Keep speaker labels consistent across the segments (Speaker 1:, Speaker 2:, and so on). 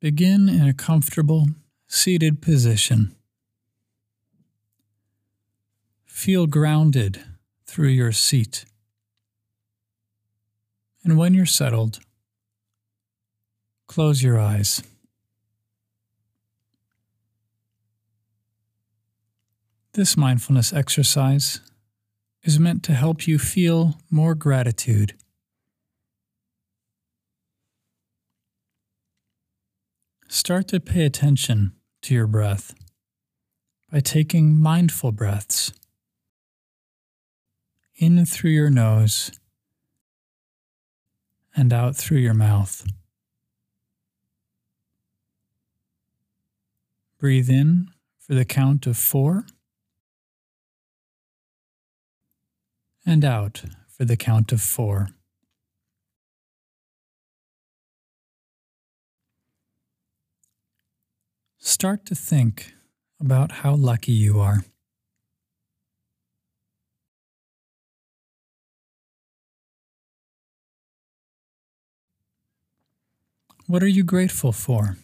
Speaker 1: Begin in a comfortable, seated position. Feel grounded through your seat. And when you're settled, close your eyes. This mindfulness exercise is meant to help you feel more gratitude. Start to pay attention to your breath by taking mindful breaths in through your nose and out through your mouth. Breathe in for the count of four and out for the count of four. Start to think about how lucky you are. What are you grateful for?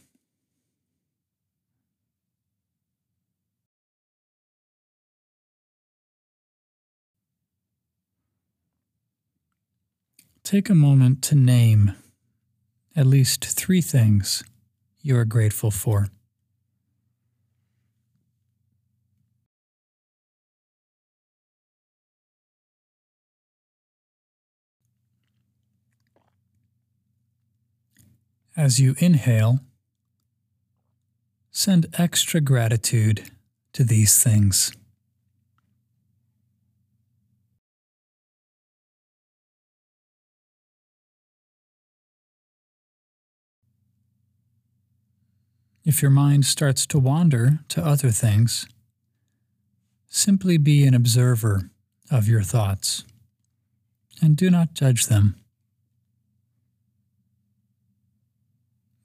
Speaker 1: Take a moment to name at least three things you are grateful for. As you inhale, send extra gratitude to these things. If your mind starts to wander to other things, simply be an observer of your thoughts and do not judge them.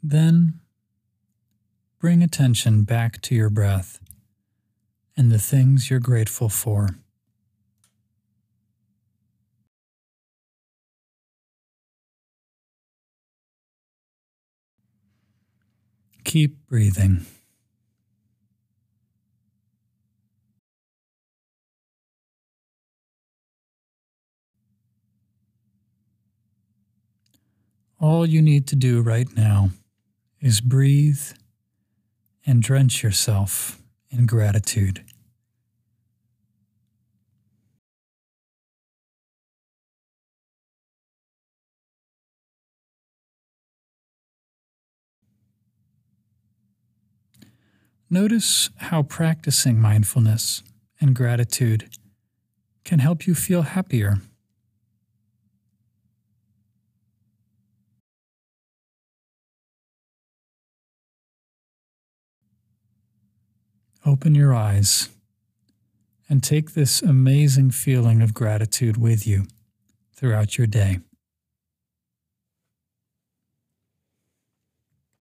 Speaker 1: Then bring attention back to your breath and the things you're grateful for. Keep breathing. All you need to do right now is breathe and drench yourself in gratitude. Notice how practicing mindfulness and gratitude can help you feel happier Open your eyes and take this amazing feeling of gratitude with you throughout your day.